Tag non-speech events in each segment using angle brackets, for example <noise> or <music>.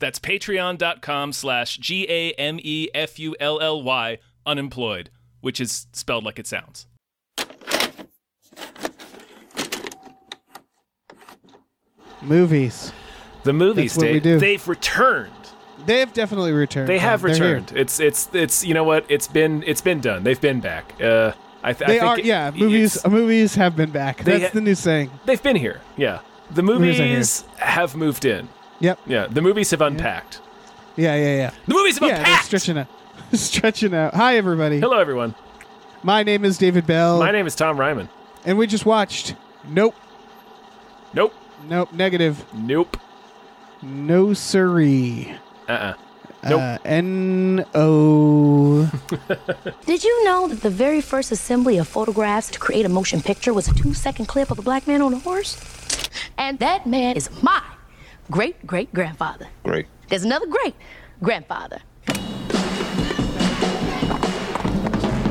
That's patreon.com slash G A M E F U L L Y unemployed, which is spelled like it sounds. Movies. The movies, That's what we Dave, do. they've returned. They have definitely returned. They have They're here. returned. It's it's it's you know what? It's been it's been done. They've been back. Uh, I, th- I They think are. it- yeah, movies. it's- movies have been back. They That's ha- the new saying. They've been here. Yeah, the Movies are here. movies have moved in. Yep. Yeah, the movies have unpacked. Yeah, yeah, yeah. The movies have Yeah, they're unpacked. stretching out. <laughs> stretching out. Hi, everybody. Hello, everyone. My name is David Bell, My name is Tom Ryman. and we just watched. Nope. Nope. Nope. Negative. Nope. No siree. Uh-uh. Nope. Uh, N O. <laughs> Did you know that the very first assembly of photographs to create a motion picture was a two second clip of a black man on a horse? And that man is my great great grandfather. Great. There's another great grandfather.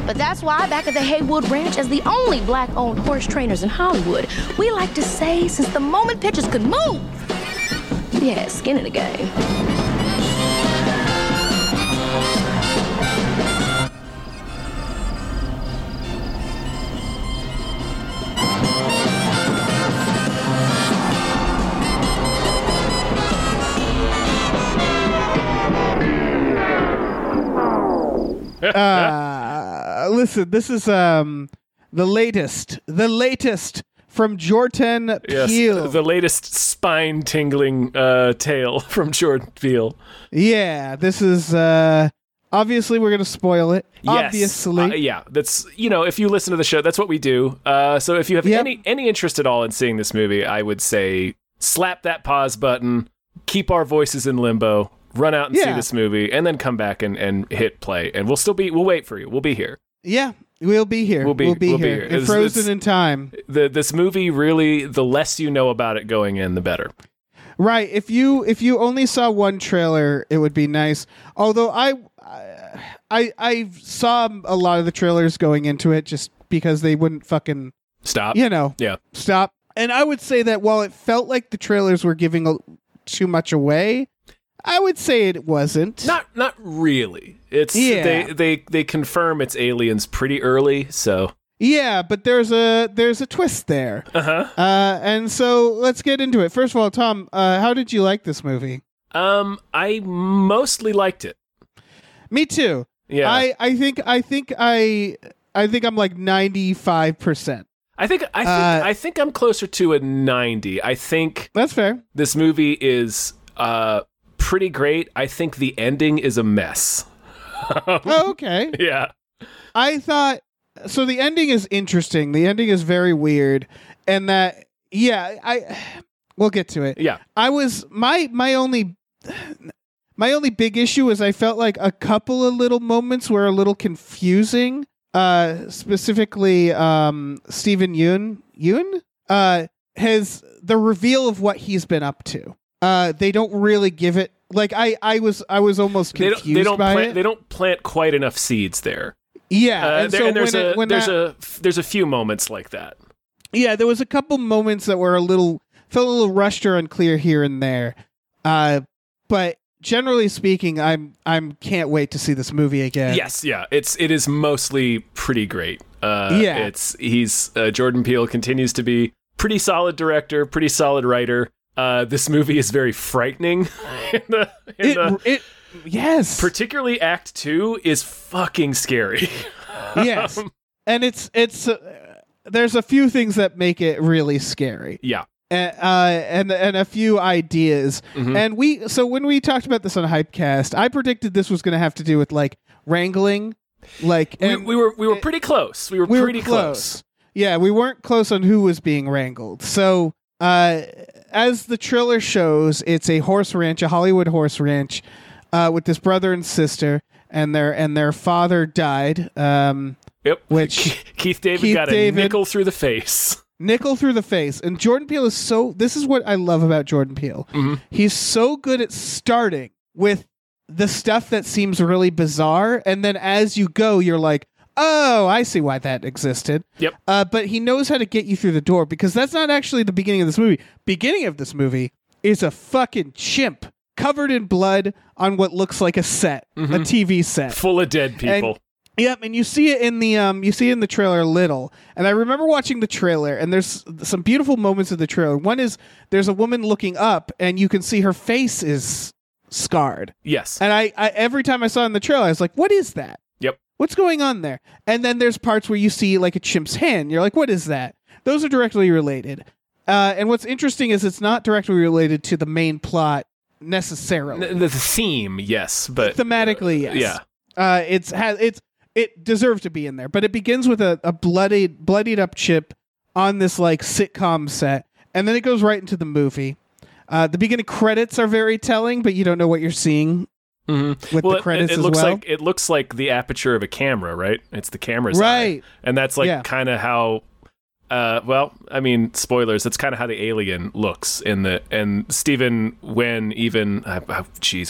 But that's why, back at the Haywood Ranch, as the only black owned horse trainers in Hollywood, we like to say since the moment pictures could move, we had skin in the game. Uh, listen, this is um the latest, the latest from Jordan Yes, Peele. the latest spine-tingling uh, tale <laughs> from Jordan Peele. yeah, this is uh obviously we're gonna spoil it. Yes. Obviously, Uh, yeah. That's you know, if you listen to the show, that's what we do. Uh, so if you have Yep. any any interest at all in seeing this movie, I would say slap that pause button, keep our voices in limbo, run out and see this movie, and then come back and, and hit play. And we'll still be we'll wait for you. We'll be here. yeah, we'll be here. We'll be- we'll be we'll be here. here. It's- frozen it's- in time. The this movie really the less you know about it going in, the better. Right. If you if you only saw one trailer, it would be nice. Although I I I saw a lot of the trailers going into it just because they wouldn't fucking Stop. you know Yeah. stop. And I would say that while it felt like the trailers were giving a, too much away, I would say it wasn't. Not not really. It's Yeah. they they they confirm it's aliens pretty early, so Yeah, but there's a there's a twist there. uh-huh. Uh, and so let's get into it. First of all, Tom, uh, how did you like this movie? Um I mostly liked it. Me too. Yeah. I, I think I think I I think I'm like ninety five percent. I think I think Uh, I think I'm closer to a 90. I think That's fair. this movie is uh pretty great. I think the ending is a mess. <laughs> Oh, okay. Yeah. I thought so. The ending is interesting. The ending is very weird, and that yeah, I we'll get to it. Yeah. I was my my only my only big issue is I felt like a couple of little moments were a little confusing. Uh, specifically, um, Stephen Yoon Yoon uh has the reveal of what he's been up to. Uh, they don't really give it like I I was I was almost They confused don't they don't by plant it. they don't plant quite enough seeds there. yeah, Uh, and there- so and there's when a it, there's that, a there's a few moments like that. Yeah, there was a couple moments that were a little felt a little rushed or unclear here and there. Uh, but generally speaking, I'm I'm can't wait to see this movie again. Yes, yeah. It's it is mostly pretty great. Uh Yeah. it's he's uh, Jordan Peele continues to be pretty solid director, pretty solid writer. Uh this movie is very frightening <laughs> in the, in It the it yes particularly act 2 is fucking scary. <laughs> yes, and it's it's uh, there's a few things that make it really scary. yeah. and, uh, and and a few ideas. Mm-hmm. And we so when we talked about this on Hypecast, I predicted this was going to have to do with like wrangling, like We, and we were we were pretty close. We were we pretty were close. Yeah, we weren't close on who was being wrangled. So uh, as the trailer shows, it's a horse ranch, a Hollywood horse ranch, uh, with this brother and sister, and their and their father died. Um, Yep. <laughs> Which- Keith David Keith got a David- nickel through the face. <laughs> nickel through the face. And Jordan Peele is so. This is what I love about Jordan Peele. He's so good at starting with the stuff that seems really bizarre, and then as you go, you're like, "Oh, I see why that existed." Yep. Uh, but he knows how to get you through the door because that's not actually the beginning of this movie. Beginning of this movie is a fucking chimp covered in blood on what looks like a set, a TV set. Full of dead people. Yep, and you see it in the um you see it in the trailer a little. And I remember watching the trailer and there's some beautiful moments of the trailer. One is there's a woman looking up and you can see her face is scarred. yes. And I, I every time I saw it in the trailer I was like, "What is that? What's going on there?" And then there's parts where you see like a chimp's hand. You're like, "What is that?" Those are directly related. Uh, and what's interesting is it's not directly related to the main plot necessarily. N- the theme, yes, but Thematically, yes. yeah. Uh, it's has it's it deserves to be in there, but it begins with a, a bloodied bloodied up chip on this like sitcom set, and then it goes right into the movie. Uh, the beginning credits are very telling, but you don't know what you're seeing Mhm. with well, the it- credits it, as looks well. like it looks like the aperture of a camera, right? It's the camera's eye. Right. and that's like Yeah. kind of how. Uh, well, I mean, spoilers. That's kind of how the alien looks in the and Stephen when even uh, oh,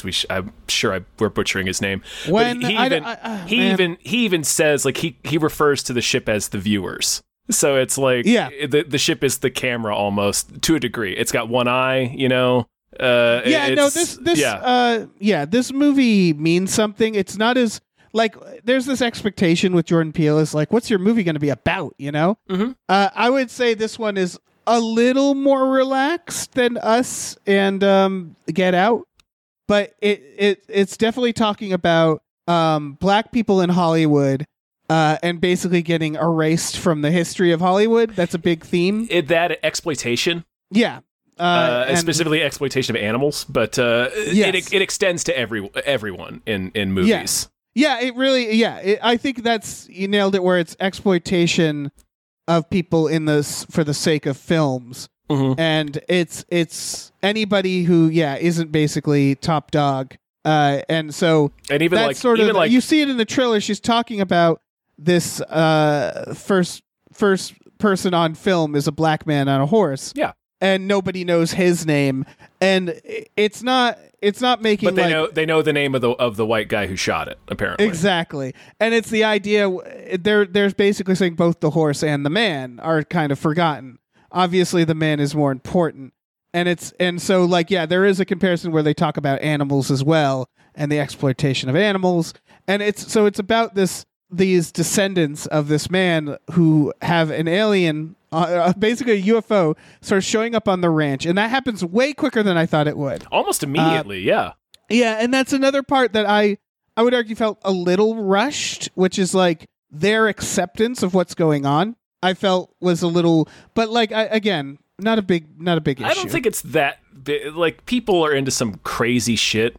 we sh- I'm sure I, we're butchering his name. When- he I- even I- uh, he man. even he even says like he he refers to the ship as the viewers. So it's like Yeah. the the ship is the camera almost to a degree. It's got one eye, you know. Uh, yeah, no, this this yeah. uh yeah, this movie means something. It's not as like there's this expectation with Jordan Peele is like, what's your movie going to be about? You know, Mhm. uh, I would say this one is a little more relaxed than Us and um, Get Out, but it it it's definitely talking about um, black people in Hollywood. Uh, and basically getting erased from the history of Hollywood. That's a big theme. it, that exploitation Yeah. Uh, uh, and- specifically exploitation of animals, but uh, Yes. it, it extends to every everyone in in movies. Yes. Yeah, it really. Yeah, it, I think that's you nailed it. Where it's exploitation of people in this for the sake of films, Mhm. and it's it's anybody who yeah isn't basically top dog. Uh, and so And even like sort even of like you see it in the trailer. She's talking about this uh first first person on film is a black man on a horse. Yeah. And nobody knows his name, and it's not it's not making but they like know they know the name of the of the white guy who shot it. Apparently, Exactly. And it's the idea they're there's basically saying both the horse and the man are kind of forgotten. Obviously the man is more important. And it's and so like yeah, there is a comparison where they talk about animals as well and the exploitation of animals. And it's so it's about this these descendants of this man who have an alien uh, basically a UFO sort of showing up on the ranch and that happens way quicker than I thought it would. almost immediately. yeah, Yeah, and that's another part that I I would argue felt a little rushed, which is like their acceptance of what's going on. I felt was a little, but like I, again, not a big, not a big issue. I don't think it's that big. Like people are into some crazy shit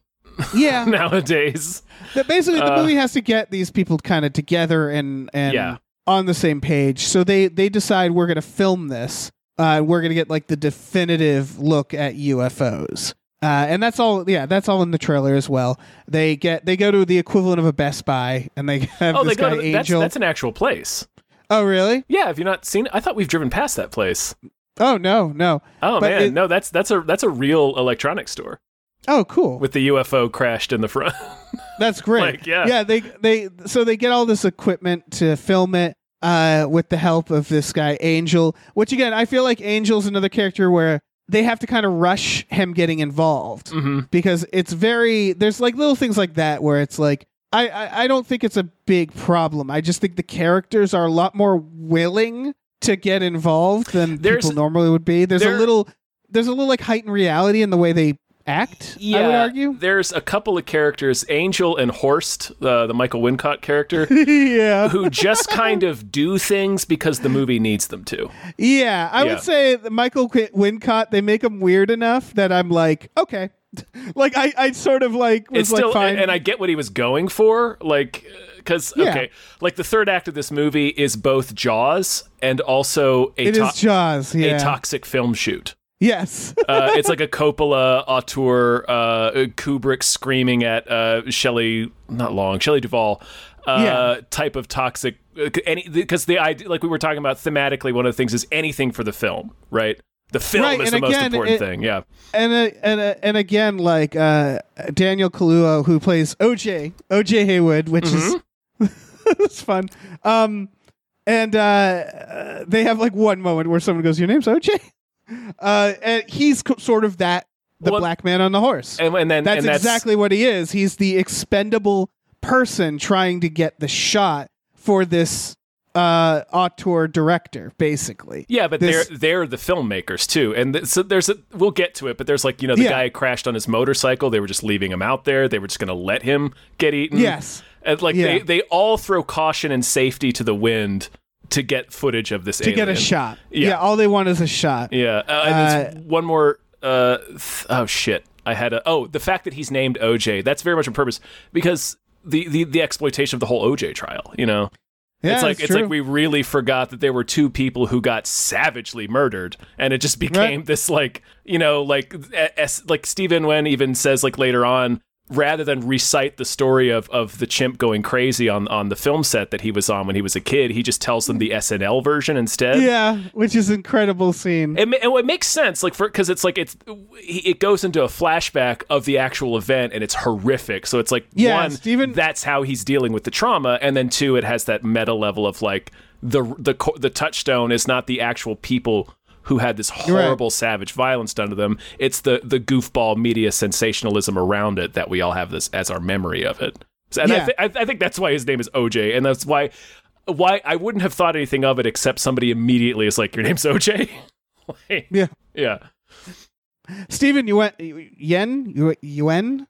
Yeah, <laughs> nowadays. that basically the Uh, movie has to get these people kind of together and and Yeah. on the same page. So they they decide we're going to film this. Uh, we're going to get like the definitive look at UFOs. Uh, and that's all. Yeah, that's all in the trailer as well. They get they go to the equivalent of a Best Buy, and they <laughs> have Oh, this they go. guy To, that's Angel. that's an actual place. oh, really? Yeah, have you not seen it? I thought we've driven past that place. Oh no, no. Oh But man, it- no, that's that's a that's a real electronics store Oh, cool. with the UFO crashed in the front. <laughs> That's great. Like, yeah. yeah. They they so they get all this equipment to film it uh, with the help of this guy Angel. Which again, I feel like Angel's another character where they have to kind of rush him getting involved hmm because it's very there's like little things like that where it's like. I, I, I don't think it's a big problem. I just think the characters are a lot more willing to get involved than There's- people normally would be. There's there- a little there's a little like heightened reality in the way they act. Yeah, I would argue. There's a couple of characters, Angel and Holst, uh, the Michael Wincott character, <laughs> yeah. who just kind of do things because the movie needs them to. Yeah, I Yeah. would say Michael Qu- Wincott. They make him weird enough that I'm like, okay, <laughs> like I, I sort of like was It's like still, fine. and I get what he was going for, like, because Yeah. okay, like the third act of this movie is both Jaws and also a, it to- is Jaws. a toxic film shoot. Yes. <laughs> Uh, it's like a Coppola auteur, uh, Kubrick screaming at uh, Shelley, not long, Shelley Duvall, uh, Yeah. type of toxic. uh, Any because the idea, like we were talking about thematically, one of the things is anything for the film, right? The film Right, is the and most important it- thing. Yeah, and uh, and uh, and again, like uh, Daniel Kaluuya, who plays OJ, OJ Haywood, which is <laughs> it's fun. Um, and they have like one moment where someone goes, "Your name's OJ," uh, and he's co- sort of that the Well, black man on the horse. and, and then that's and that's, exactly what he is. He's the expendable person trying to get the shot for this uh auteur director, basically. Yeah, but This- they're they're the filmmakers too, and th- so there's a we'll get to it, but there's like you know the Yeah. guy crashed on his motorcycle. They were just leaving him out there. They were just going to let him get eaten. Yes. and like Yeah. they they all throw caution and safety to the wind to get footage of this To get a shot. Yeah. yeah, all they want is a shot. Yeah, uh, and there's one more. Uh, th- oh shit! I had a. Oh, the fact that he's named OJ. That's very much on purpose because the the the exploitation of the whole OJ trial. You know. Yeah, it's like it's true. like we really forgot that there were two people who got savagely murdered, and it just became this like you know like as, like Stephen Wen even says like later on, rather than recite the story of of the chimp going crazy on on the film set that he was on when he was a kid, he just tells them the SNL version instead. Yeah, which is an incredible scene. It, and it makes sense, like for because it's like it's it goes into a flashback of the actual event, and it's horrific. So it's like Yeah, one, Steven- that's how he's dealing with the trauma, and then two, it has that meta level of like the the the touchstone is not the actual people who had this horrible savage violence done to them. It's the the goofball media sensationalism around it that we all have this as our memory of it. So- And I, Yeah. I, I think that's why his name is OJ, and that's why why I wouldn't have thought anything of it except somebody immediately is like, "Your name's OJ." <laughs> Like, yeah. yeah. Stephen Yuen, Yen, Yu- Yuen.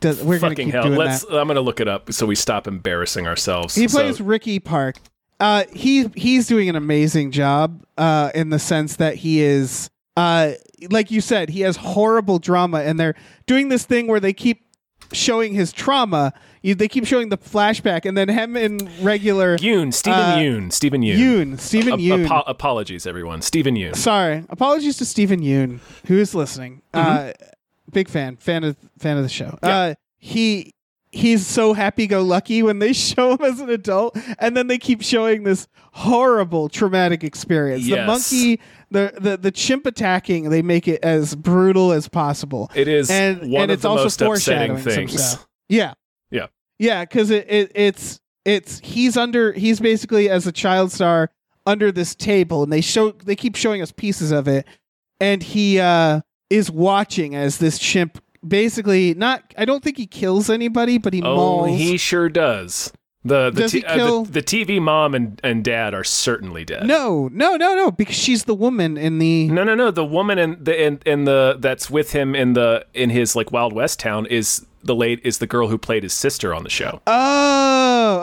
Does, we're gonna Fucking keep hell. doing Let's. that. I'm gonna look it up so we stop embarrassing ourselves. He So- plays Ricky Park. Uh, he he's doing an amazing job. Uh, in the sense that he is, uh, like you said, he has horrible drama, and they're doing this thing where they keep showing his trauma. You, they keep showing the flashback, and then him in regular Yoon, Stephen Uh, Yoon, Steven Yeun. Yoon, Stephen A- Yoon. apo- apologies, everyone. Steven Yeun. Sorry, apologies to Steven Yeun, who is listening. Uh, big fan, fan of fan of the show. Mm-hmm. Yeah. Uh, he he's so happy go lucky when they <laughs> show him as an adult, and then they keep showing this horrible traumatic experience. The monkey, the, the the chimp attacking, they make it as brutal as possible. It is and one and of it's the also most upsetting foreshadowing things. <laughs> Yeah, Yeah. yeah, because it, it it's it's he's under he's basically as a child star under this table, and they show they keep showing us pieces of it, and he uh is watching as this chimp basically not I don't think he kills anybody, but he Oh, mauls. he sure does. The the, Does t- uh, the the TV mom and, and dad are certainly dead. no, no, no, no, because she's the woman in the No, no, no. The woman in the in, in the that's with him in the in his like Wild West town is the late is the girl who played his sister on the show. Oh,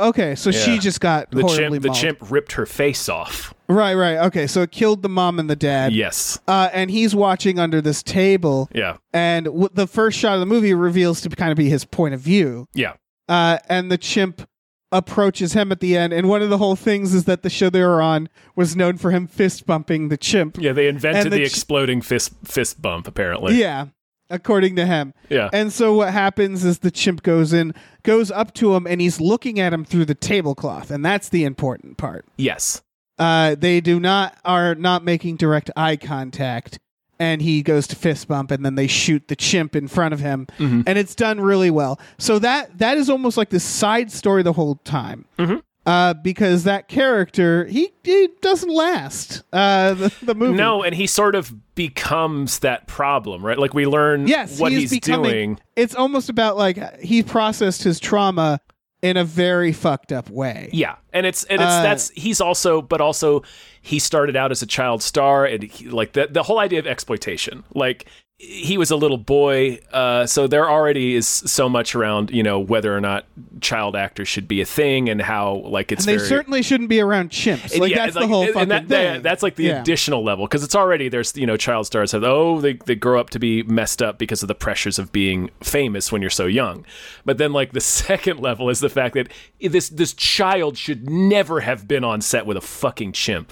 okay. So she just got The horribly chimp the mauled. chimp ripped her face off. Right, right. Okay, so it killed the mom and the dad. Yes. Uh, and he's watching under this table. Yeah. And w- the first shot of the movie reveals to kind of be his point of view. Yeah. Uh, and the chimp approaches him at the end. And one of the whole things is that the show they were on was known for him fist bumping the chimp. Yeah, they invented And the, the ch- exploding fist fist bump apparently. Yeah, according to him. Yeah. And so what happens is the chimp goes in, goes up to him, and he's looking at him through the tablecloth, and that's the important part. yes. Uh, they do not are not making direct eye contact, and he goes to fist bump, and then they shoot the chimp in front of him, Mm-hmm. and it's done really well. So that that is almost like the side story the whole time. Mm-hmm. Uh, because that character he, he doesn't last uh, the, the movie. No, and he sort of becomes that problem, right? Like we learn yes, what he he's becoming. doing. It's almost about like he processed his trauma in a very fucked up way. Yeah, and it's and it's Uh, that's he's also, but also he started out as a child star, and he, like the the whole idea of exploitation, like he was a little boy, uh, so there already is so much around you know whether or not child actors should be a thing and how like it's And they very, certainly shouldn't be around chimps. Like yeah, that's it's the like- whole fucking that- thing. that- that's like the Yeah. additional level because it's already there's you know child stars have oh they they grow up to be messed up because of the pressures of being famous when you're so young, but then like the <laughs> second level is the fact that this this child should never have been on set with a fucking chimp.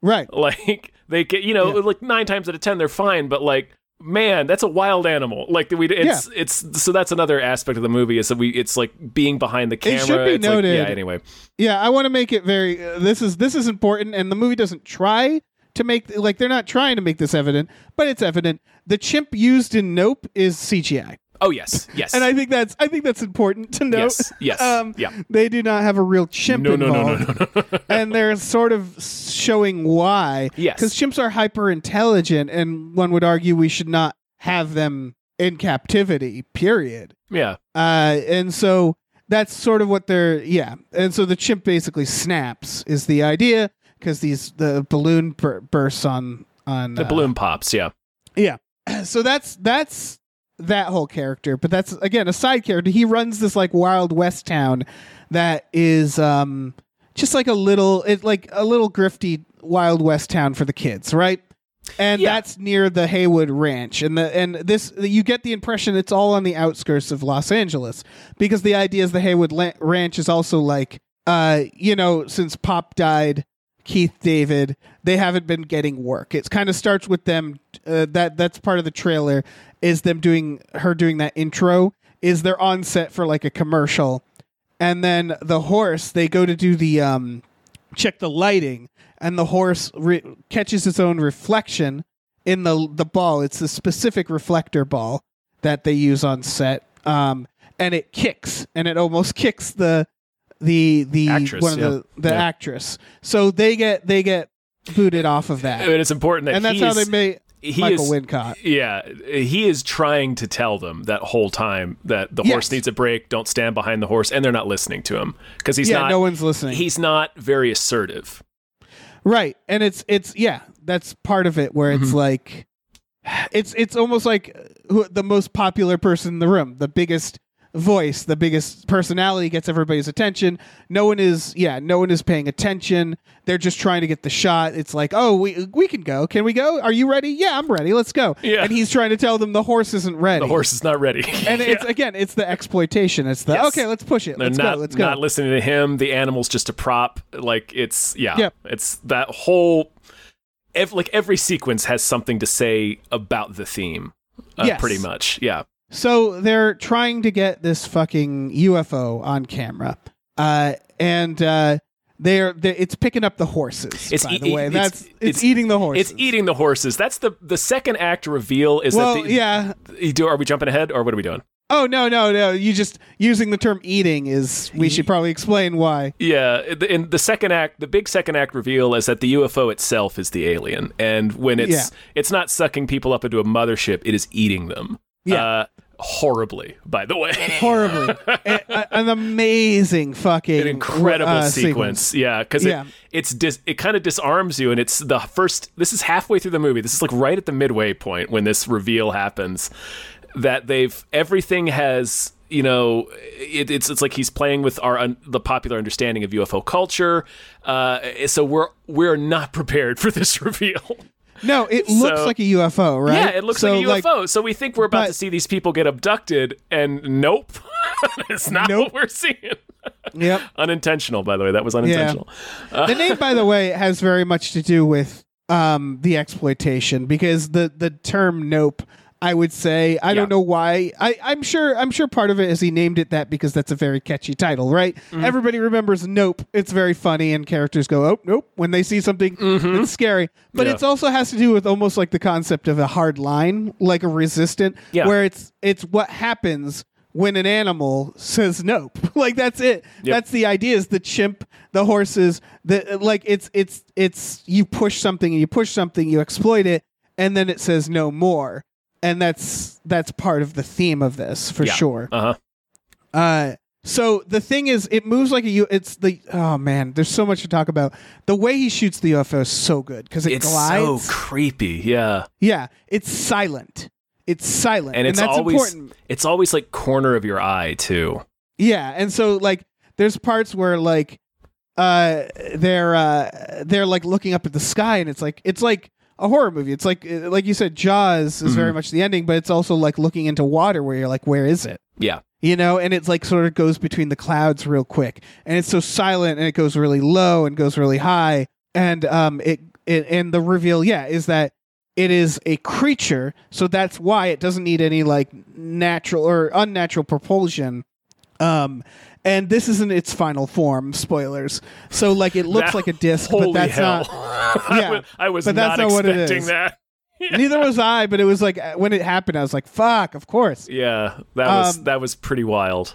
Right. <laughs> Like they get you know Yeah. like nine times out of ten they're fine, but like man, that's a wild animal. Like we, it's it's so that's another aspect of the movie is that we it's like being behind the camera. It should be It's like- noted- yeah. Anyway, Yeah, I want to make it very. Uh, this is this is important, and the movie doesn't try to make like they're not trying to make this evident, but it's evident. The chimp used in Nope is CGI, oh yes, yes, and I think that's I think that's important to note. yes, <laughs> yes, Um, yeah. They do not have a real chimp No, no, no, no, no, no. <laughs> and they're sort of showing why. Yes. because chimps are hyper intelligent, and one would argue we should not have them in captivity. Period. yeah, Uh, and so that's sort of what they're yeah. And so the chimp basically snaps is the idea because these the balloon bur- bursts on on the uh, balloon pops. Yeah, Yeah. <clears throat> So that's that's that whole character, but that's again a side character. He runs this like Wild West town that is um just like a little it's like a little grifty Wild West town for the kids, right? And Yeah. that's near the Haywood Ranch, and the and this you get the impression it's all on the outskirts of Los Angeles because the idea is the Haywood La- Ranch is also like uh you know since Pop died, Keith David, they haven't been getting work. It kind of starts with them. Uh, that that's part of the trailer is them doing her doing that intro. Is they're on set for like a commercial, and then the horse they go to do the um check the lighting, and the horse re- catches its own reflection in the the ball. It's a specific reflector ball that they use on set, um, and it kicks, and it almost kicks the the the Actress, one of yeah. the the Yeah. actress. So they get they get booted off of that, and it's important that and that's how they made he Michael is, Wincott. Yeah, he is trying to tell them that whole time that the horse needs a break. Don't stand behind the horse, and they're not listening to him because he's yeah, not. no one's listening. He's not very assertive. Right. And it's it's yeah, that's part of it where Mm-hmm. it's like it's it's almost like who, the most popular person in the room, the biggest voice, the biggest personality gets everybody's attention. No one is yeah, no one is paying attention. They're just trying to get the shot. It's like, "Oh, we we can go. Can we go? Are you ready? Yeah, I'm ready. Let's go." Yeah. And he's trying to tell them the horse isn't ready. The horse is not ready. <laughs> and it's Yeah. again, it's the exploitation. It's the Yes. okay, let's push it. Let's not, go. Let's go. not listening to him. The animal's just a prop. Like it's yeah. Yep. It's that whole. Ev- like every sequence has something to say about the theme. Uh, Yes. Pretty much. Yeah. So they're trying to get this fucking UFO on camera, uh, and uh, they're, they it's picking up the horses. It's by e- the way, it's- that's it's, it's- eating the horses. It's eating the horses. That's the the second act reveal. Is Well, that the, yeah. Do, are we jumping ahead or what are we doing? Oh no, no, no! You just using the term "eating" is we should probably explain why. Yeah, in the second act, the big second act reveal is that the UFO itself is the alien, and when it's Yeah. it's not sucking people up into a mothership, it is eating them. Yeah. uh, horribly. By the way, Horribly, <laughs> A- a- an amazing fucking an incredible uh, sequence. Yeah, because Yeah. it it's dis- it kind of disarms you, and it's the first. This is halfway through the movie. This is like right at the midway point when this reveal happens. That they've everything has you know it, it's it's like he's playing with our un, the popular understanding of UFO culture. Uh, so we're we're not prepared for this <laughs> reveal. No, it looks like a UFO, right? Yeah, it looks So, like a UFO. so we think we're about but- to see these people get abducted, and nope, <laughs> it's not Nope. what we're seeing. <laughs> Yep. unintentional, by the way. That was unintentional. the name, by the way, has very much to do with um, the exploitation because the the term "nope." I would say I don't know why. I, I'm sure I'm sure part of it is he named it that because that's a very catchy title, right? Mm-hmm. Everybody remembers Nope. It's very funny, and characters go, "Oh, nope!" when they see something that's scary. But Yeah. it also has to do with almost like the concept of a hard line, like a resistant, Yeah. where it's it's what happens when an animal says nope. <laughs> like that's it. Yep. That's the idea is the chimp, the horses, the like it's it's it's you push something and you push something, you exploit it, and then it says no more. And that's that's part of the theme of this for Yeah. sure. Uh huh. Uh so the thing is it moves like a U it's the oh man, there's so much to talk about. The way he shoots the UFO is so good because it glides. It's glides. so creepy. Yeah. yeah, it's silent. It's silent. and it's that's always important. it's always like corner of your eye too. Yeah, and so like there's parts where like uh they're uh they're like looking up at the sky and it's like it's like a horror movie. It's like uh, like you said Jaws is very much the ending, but it's also like looking into water where you're like where is it? Yeah, You know, and it's like sort of goes between the clouds real quick. And it's so silent and it goes really low and goes really high and um it and, and the reveal, yeah, is that it is a creature, so that's why it doesn't need any like natural or unnatural propulsion. Um, and this isn't its final form. Spoilers. So like it looks That- like a disc, but that's hell. not. <laughs> I Yeah, was, I was but that's not not what it expecting is. that. <laughs> Neither was I, but it was like uh, when it happened, I was like, "Fuck!" Of course. Yeah, that was Um, that was pretty wild.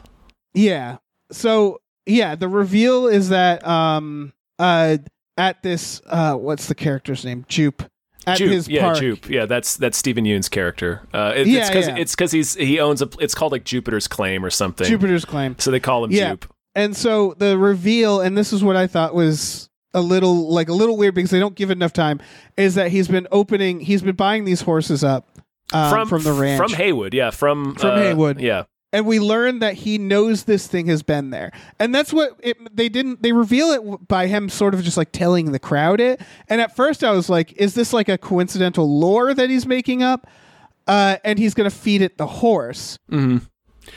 Yeah. So yeah, the reveal is that um uh at this uh what's the character's name? Jupe. At Jupe, his yeah, park. Jupe. Yeah, that's that's Steven Yeun's character. Uh, it, Yeah, it's because yeah. it's because he's he owns a. It's called like Jupiter's claim or something. Jupiter's claim. So they call him Yeah. Jupe. And so the reveal, and this is what I thought was a little like a little weird because they don't give enough time, is that he's been opening, he's been buying these horses up um, from, from the ranch, From Haywood, yeah. From From uh, Haywood. yeah. And we learn that he knows this thing has been there, and that's what it. They didn't. They reveal it by him sort of just like telling the crowd it. And at first, I was like, "Is this like a coincidental lore that he's making up?" Uh, and he's gonna feed it the horse. hmm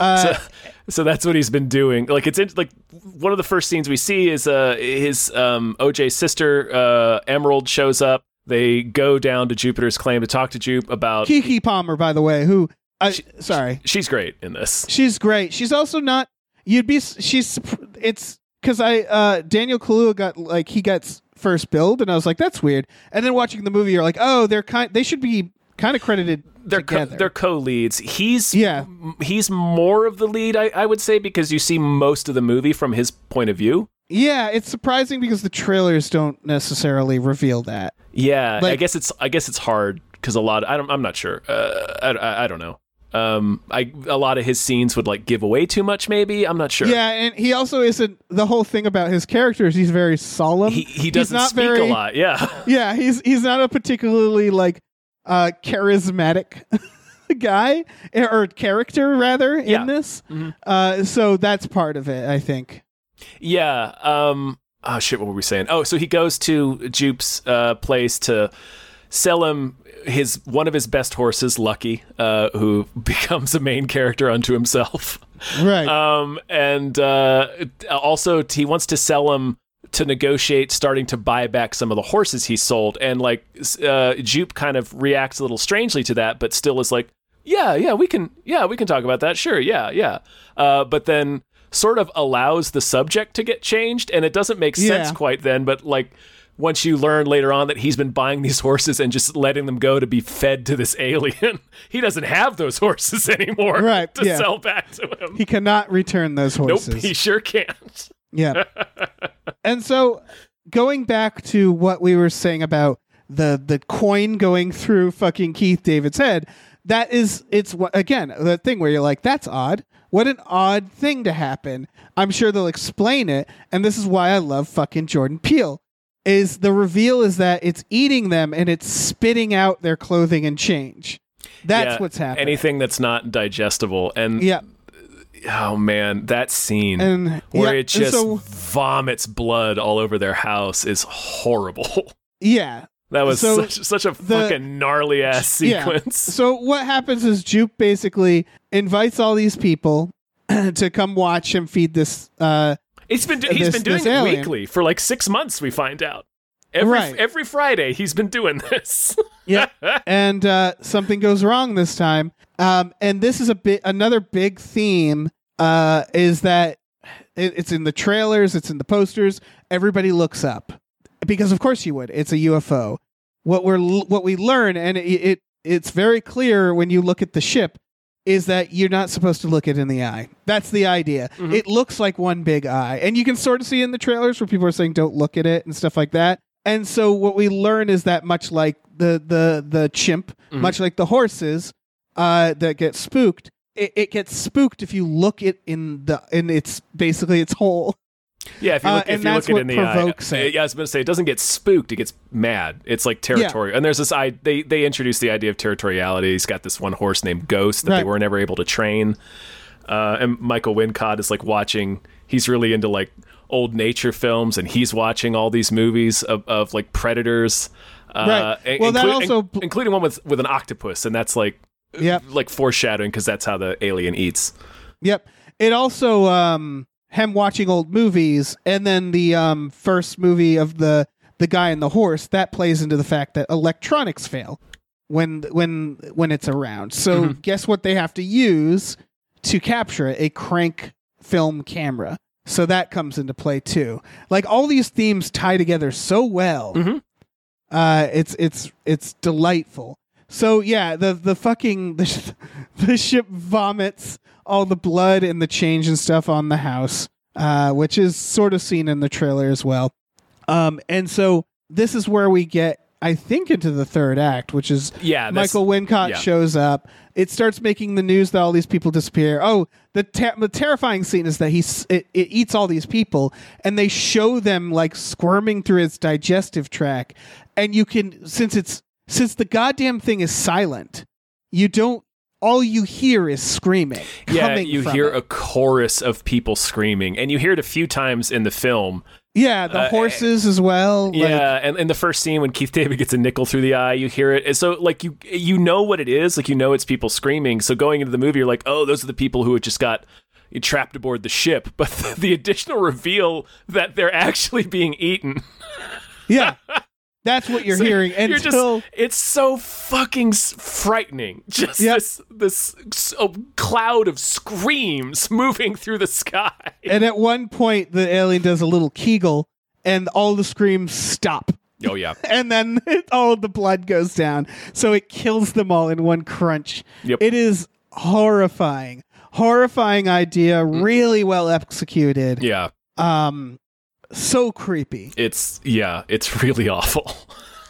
Uh, so, so that's what he's been doing. Like it's in, like one of the first scenes we see is uh his um OJ's sister uh Emerald shows up. They go down to Jupiter's claim to talk to Jupe about. Keke Palmer, by the way, who, I, sorry, She's great in this. She's great. She's also not. You'd be. She's. It's because I uh Daniel Kaluuya got like he gets first billed, and I was like, that's weird. And then watching the movie, you're like, oh, they're kind. They should be kind of credited They're co- together. they're co-leads. He's Yeah. he's more of the lead, I, I would say, because you see most of the movie from his point of view. yeah, it's surprising because the trailers don't necessarily reveal that. Yeah, I guess it's I guess it's hard because a lot. I don't. I'm not sure. Uh, I, I, I don't know. Um, I a lot of his scenes would like give away too much. Maybe I'm not sure. Yeah, and he also isn't. The whole thing about his character is he's very solemn. he he doesn't not speak very, a lot. Yeah, <laughs> Yeah, he's he's not a particularly like uh charismatic <laughs> guy or character rather in Yeah. this. Mhm. Uh so that's part of it, I think. yeah. Um. Oh shit! What were we saying? Oh, so he goes to Jupe's uh, place to sell him his one of his best horses, Lucky, uh, who <laughs> becomes a main character unto himself. Right. Um, and uh, also he wants to sell him to negotiate starting to buy back some of the horses he sold. And like uh, Jupe kind of reacts a little strangely to that, but still is like, yeah, yeah, we can, yeah, we can talk about that. Sure, yeah, yeah. Uh, but then sort of allows the subject to get changed, and it doesn't make sense Yeah. quite then. But like. Once you learn later on that he's been buying these <laughs> horses and just letting them go to be fed to this alien, <laughs> he doesn't have those horses <laughs> anymore Right, to yeah. sell back to him. he cannot return those horses. Nope, he sure can't. Yeah. and so going back to what we were saying about the the coin going through fucking Keith David's head, that is it's again, the thing where you're like that's odd. What an odd thing to happen. I'm sure they'll explain it and this is why I love fucking Jordan Peele. Is the reveal is that it's eating them and it's spitting out their clothing and change. That's Yeah, what's happening. Anything that's not digestible, and yeah. oh man, that scene And where yeah, it just so vomits blood all over their house is horrible. <laughs> yeah, That was So such, such a the- fucking gnarly ass Yeah. sequence. So what happens is Jupe basically invites all these people <clears throat> to come watch him feed this. Uh, He's been do- he's This- been doing it alien. weekly for like six months. We find out every Right. every Friday he's been doing this. <laughs> yeah, and uh, something goes wrong this time. Um, and this is a bit another big theme. Uh, is that it, it's in the trailers, it's in the posters. Everybody looks up because, of course, you would. It's a UFO. What we're what we learn, and it, it it's very clear when you look at the ship, is that you're not supposed to look it in the eye. That's the idea. It looks like one big eye, and you can sort of see in the trailers where people are saying don't look at it and stuff like that. And so what we learn is that much like the the the chimp, much like the horses uh, that get spooked, it, it gets spooked if you look it in the in its basically its hole. Yeah, if you Uh, look, and if you look it in the provokes eye, it. yeah, I was going to say it doesn't get spooked; it gets mad. It's like territorial. And there's this I they they introduced the idea of territoriality. He's got this one horse named Ghost that they Right. were never able to train. Uh, and Michael Wincott is like watching. He's really into like old nature films, and he's watching all these movies of, of like predators. Uh, Right. Well, that also- in- including one with with an octopus, and that's like Yep. like foreshadowing because that's how the alien eats. Yep. It also um him watching old movies and then the um first movie of the the guy and the horse, that plays into the fact that electronics fail when when when it's around. So Mm-hmm. guess what they have to use to capture it? A crank film camera. So that comes into play too. Like all these themes tie together so well. Mhm. Uh, it's it's it's delightful. So yeah, the the fucking the, <laughs> sh- the ship vomits all the blood and the change and stuff on the house, uh, which is sort of seen in the trailer as well. Um, and so this is where we get, I think, into the third act, which is Yeah, that's- Michael Wincott yeah. shows up. It starts making the news that all these people disappear. Oh, the ter- the terrifying scene is that he it, it eats all these people, and they show them like squirming through its digestive tract, and you can since it's since the goddamn thing is silent, you don't. All you hear is screaming. Yeah, you hear it. a chorus of people screaming, and you hear it a few times in the film. yeah the uh, horses as well. like- Yeah, and in the first scene when Keith David gets a nickel through the eye, you hear it. And so like you you know what it is, like you know it's people screaming. So going into the movie, you're like, oh, those are the people who had just got trapped aboard the ship. <laughs> But the additional reveal that they're actually being eaten. yeah. <laughs> That's what you're So hearing you're until just it's so fucking frightening. <laughs> Just Yep. this this s- a cloud of screams moving through the sky. and at one point the alien does a little kegel and all the screams stop Oh yeah. <laughs> and then all the blood goes down so it kills them all in one crunch Yep. it is horrifying horrifying idea Mm. really well executed Yeah. um so creepy It's yeah, it's <laughs> really awful.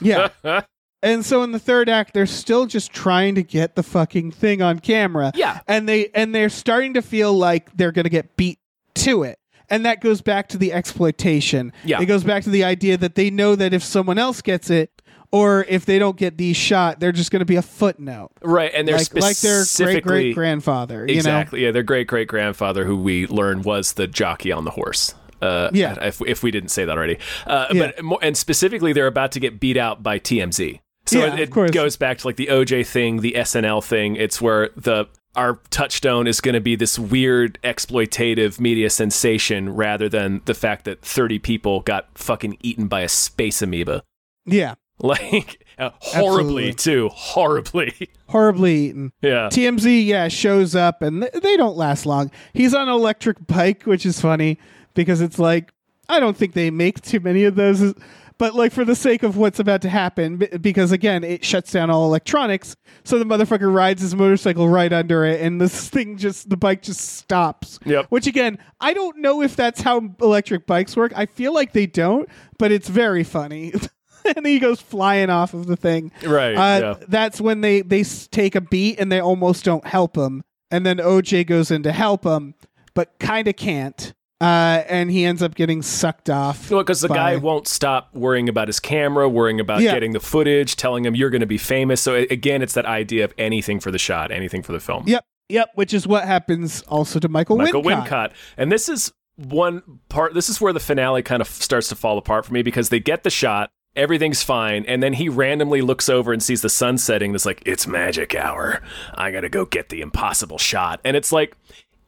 yeah <laughs> and so in the third act they're still just trying to get the fucking thing on camera Yeah. and they and they're starting to feel like they're going to get beat to it and that goes back to the exploitation Yeah. it goes back to the idea that they know that if someone else gets it or if they don't get these shot they're just going to be a footnote Right, and they're like, like their great great grandfather. you know exactly yeah their great great grandfather who we learn was the jockey on the horse. Uh, Yeah. if, if we didn't say that already, uh, Yeah. but more, and specifically, they're about to get beat out by TMZ. So Yeah, it, it goes back to like the OJ thing, the SNL thing. It's where the our touchstone is going to be this weird exploitative media sensation rather than the fact that 30 people got fucking eaten by a space amoeba. yeah <laughs> Like uh, horribly Absolutely. too, horribly. <laughs> horribly eaten yeah. TMZ, yeah, shows up and th- they don't last long. He's on an electric bike, which is funny because it's like I don't think they make too many of those, but like for the sake of what's about to happen, because again, it shuts down all electronics. So the motherfucker rides his motorcycle right under it, and this <laughs> thing just the bike just stops. Yep. Which again, I don't know if that's how electric bikes work. I feel like they don't, but it's very funny. <laughs> and he goes flying off of the thing. Right, Uh, yeah. That's when they they take a beat and they almost don't help him, and then OJ goes in to help him, but kind of can't. Uh, and he ends up getting sucked off. Well, because the by- guy won't stop worrying about his camera, worrying about Yeah. getting the footage, telling him you're going to be famous. So again, it's that idea of anything for the shot, anything for the film. Yep, yep. Which is what happens also to Michael, Michael Wincott. Wincott. And this is one part. This is where the finale kind of starts to fall apart for me because they get the shot. Everything's fine, and then he randomly looks over and sees the sun setting. That's like, it's magic hour. I gotta go get the impossible shot. And it's like,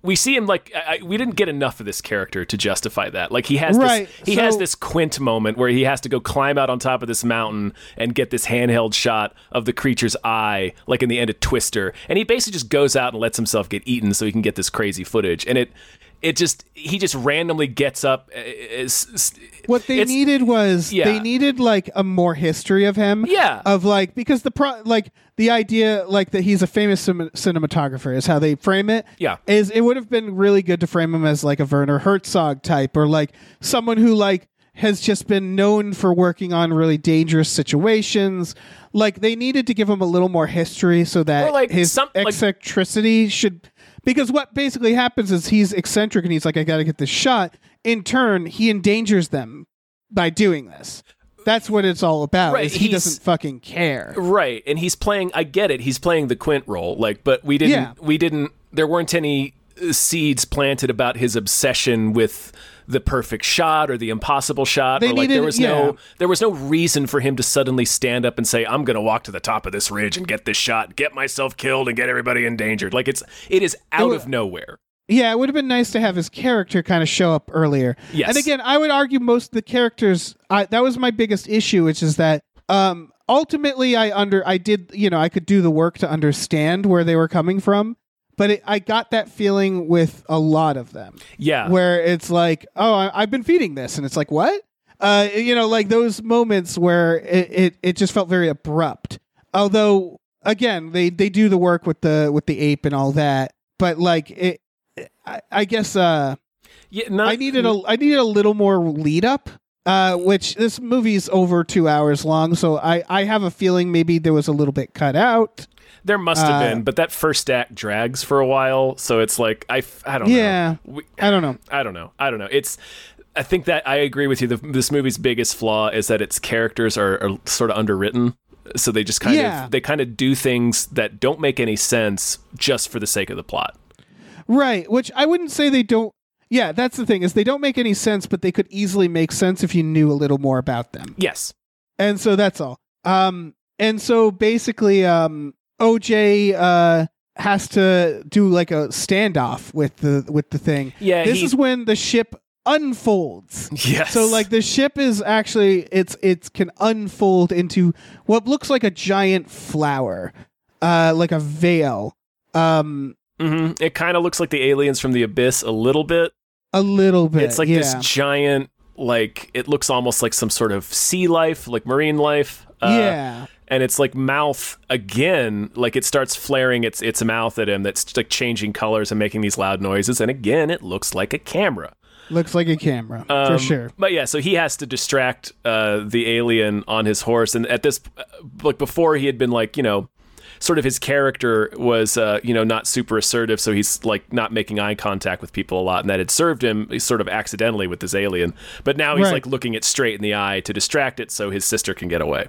we see him like I, we didn't get enough of this character to justify that. Like he has Right, this he has this Quint moment where he has to go climb out on top of this mountain and get this handheld shot of the creature's eye, like in the end of Twister. And he basically just goes out and lets himself get eaten so he can get this crazy footage. And it it just he just randomly gets up. uh, is- What they it's- needed was Yeah. they needed like a more history of him. Yeah. Of like because the pro like the idea like that he's a famous cin- cinematographer is how they frame it. Yeah. Is it would have been really good to frame him as like a Werner Herzog type or like someone who like has just been known for working on really dangerous situations. Like they needed to give him a little more history so that like, his some- like- eccentricity should because what basically happens is he's eccentric and he's like I got to get this shot. In turn, he endangers them by doing this. That's what it's all about. Right, he doesn't fucking care. Right, and he's playing. I get it. He's playing the Quint role. Like, but we didn't. Yeah. We didn't. There weren't any seeds planted about his obsession with the perfect shot or the impossible shot. They or like there was yeah. no. There was no reason for him to suddenly stand up and say, "I'm going to walk to the top of this ridge and get this shot, get myself killed, and get everybody endangered." Like it's. It is out wa- of nowhere. Yeah, it would have been nice to have his character kind of show up earlier. Yes. And again, I would argue most of the characters. I, that was my biggest issue, which is that um, ultimately I under I did you know I could do the work to understand where they were coming from, but it, I got that feeling with a lot of them Yeah. where it's like, oh, I, I've been feeding this, and it's like, what? Uh, you know, like those moments where it, it, it just felt very abrupt. Although, again, they, they do the work with the with the ape and all that, but like it, I, I guess uh, yeah, not, I needed a I needed a little more lead up. Uh, which this movie's over two hours long, so I, I have a feeling maybe there was a little bit cut out. There must have uh, been, but that first act drags for a while, so it's like I, I don't know. Yeah, We- I don't know. I don't know. I don't know. It's. I think that I agree with you. The, this movie's biggest flaw is that its characters are, are sort of underwritten, so they just kind Yeah. of they kind of do things that don't make any sense just for the sake of the plot. Right, which I wouldn't say they don't. Yeah, that's the thing is they don't make any sense, but they could easily make sense if you knew a little more about them. Yes. And so that's all. Um, and so basically, um, OJ uh has to do like a standoff with the with the thing. Yeah. this he- is when the ship unfolds. Yes. So like the ship is actually it's it can unfold into what looks like a giant flower, uh, like a veil. Um, hmm It kind of looks like the aliens from the abyss a little bit. a little bit. It's like yeah. this giant, like it looks almost like some sort of sea life, like marine life. Uh, yeah. And it's like mouth again like it starts flaring its its mouth at him that's like changing colors and making these loud noises and again it looks like a camera Looks like a camera for Um, sure. but yeah so he has to distract uh the alien on his horse and at this like before he had been like you know sort of his character was uh you know not super assertive so he's like not making eye contact with people a lot and that had served him sort of accidentally with this alien but now he's Right. like looking it straight in the eye to distract it so his sister can get away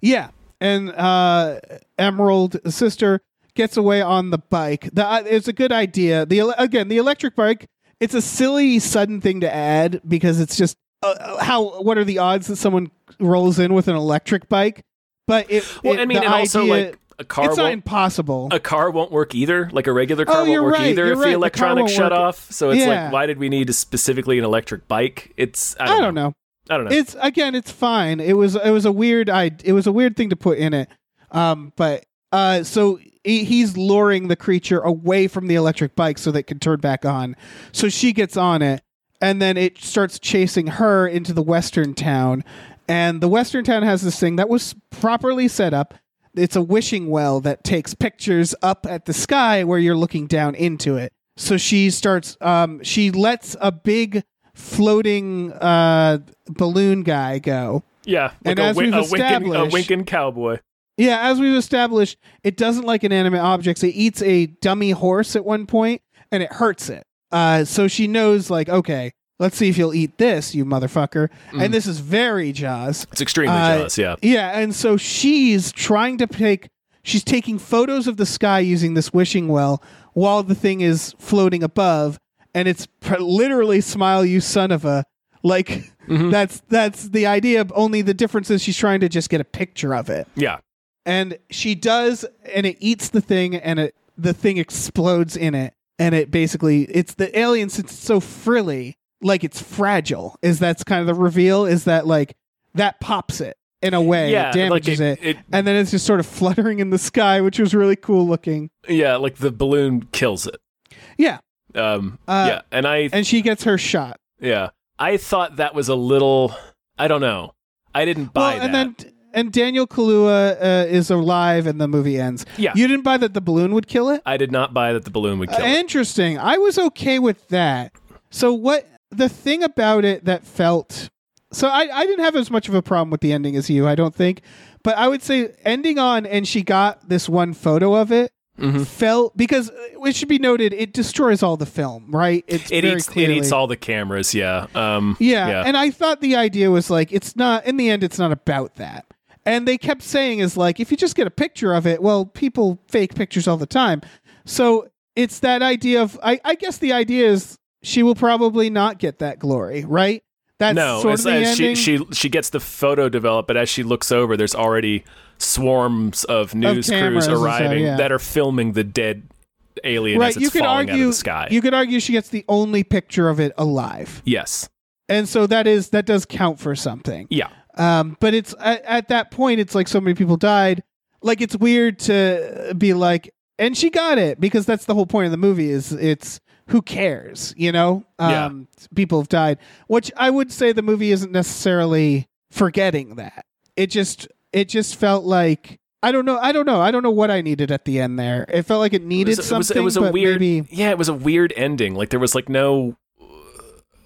Yeah, and uh, Emerald sister gets away on the bike. The, uh, it's a good idea. The again, the electric bike. It's a silly, sudden thing to add because it's just uh, uh, how. What are the odds that someone rolls in with an electric bike? But it. well it- i mean and also like a car it's not won't impossible. a car won't work either. Like a regular car Oh, won't work right, either if right. The the car electronic won't shut work. off. So it's Yeah. like, why did we need specifically an electric bike? It's I I don't, don't know. I don't know. It's again, it's fine. It was it was a weird I it was a weird thing to put in it. Um, but uh, so he, he's luring the creature away from the electric bike so that it can turn back on. So she gets on it, and then it starts chasing her into the western town. And the western town has this thing that was properly set up. It's a wishing well that takes pictures up at the sky where you're looking down into it. So she starts. Um, she lets a big floating uh, balloon guy go. yeah, like and a, as we've a winking, a winking cowboy. Yeah, as we've established, it doesn't like inanimate objects. It eats a dummy horse at one point, and it hurts it. Uh, so she knows, like, okay, let's see if you'll eat this, you motherfucker. And this is very Jaws. It's extremely Uh, jealous. Yeah, Yeah, and so she's trying to take. She's taking photos of the sky using this wishing well while the thing is floating above, and it's pr- literally "Smile, you son of a." Like mm-hmm. that's that's the idea. Only the difference is she's trying to just get a picture of it yeah, and she does and it eats the thing and it the thing explodes in it and it basically it's the alien since it's so frilly like it's fragile is that's kind of the reveal is that like that pops it in a way yeah. it damages like it, and then it's just sort of fluttering in the sky which was really cool looking yeah, like the balloon kills it. yeah Um, Uh, yeah, and I and she gets her shot yeah, I thought that was a little. I don't know. I didn't buy well and that. then and Daniel Kaluuya uh, is alive and the movie ends. Yeah. You didn't buy that the balloon would kill it? I did not buy that the balloon would kill Uh, it. interesting. I was okay with that. So what the thing about it that felt so I, I didn't have as much of a problem with the ending as you, I don't think. But I would say ending on and she got this one photo of it Mm-hmm. felt because uh, it should be noted it destroys all the film, right? It's It very eats. It eats all the cameras. Yeah. Um, yeah, Yeah. and I thought the idea was like it's not in the end it's not about that. And they kept saying is like if you just get a picture of it, well, people fake pictures all the time. So it's that idea of I, I guess the idea is she will probably not get that glory, right? That's no, sort of as she she she gets the photo developed, but as she looks over, there's already swarms of news cameras crews arriving yeah. that are filming the dead alien right. as it's You could falling out argue of the sky. you could argue she gets the only picture of it alive, yes. and so that is that does count for something. Yeah. Um, but it's at, at that point, it's like so many people died. Like it's weird to be like, and she got it because that's the whole point of the movie. Is it's who cares, you know? Yeah. Um, people have died, which I would say the movie isn't necessarily forgetting that. It just it just felt like I don't know. I don't know. I don't know what I needed at the end there. It felt like it needed it was, it was- something, it was a weird maybe. yeah it was a weird ending like there was like no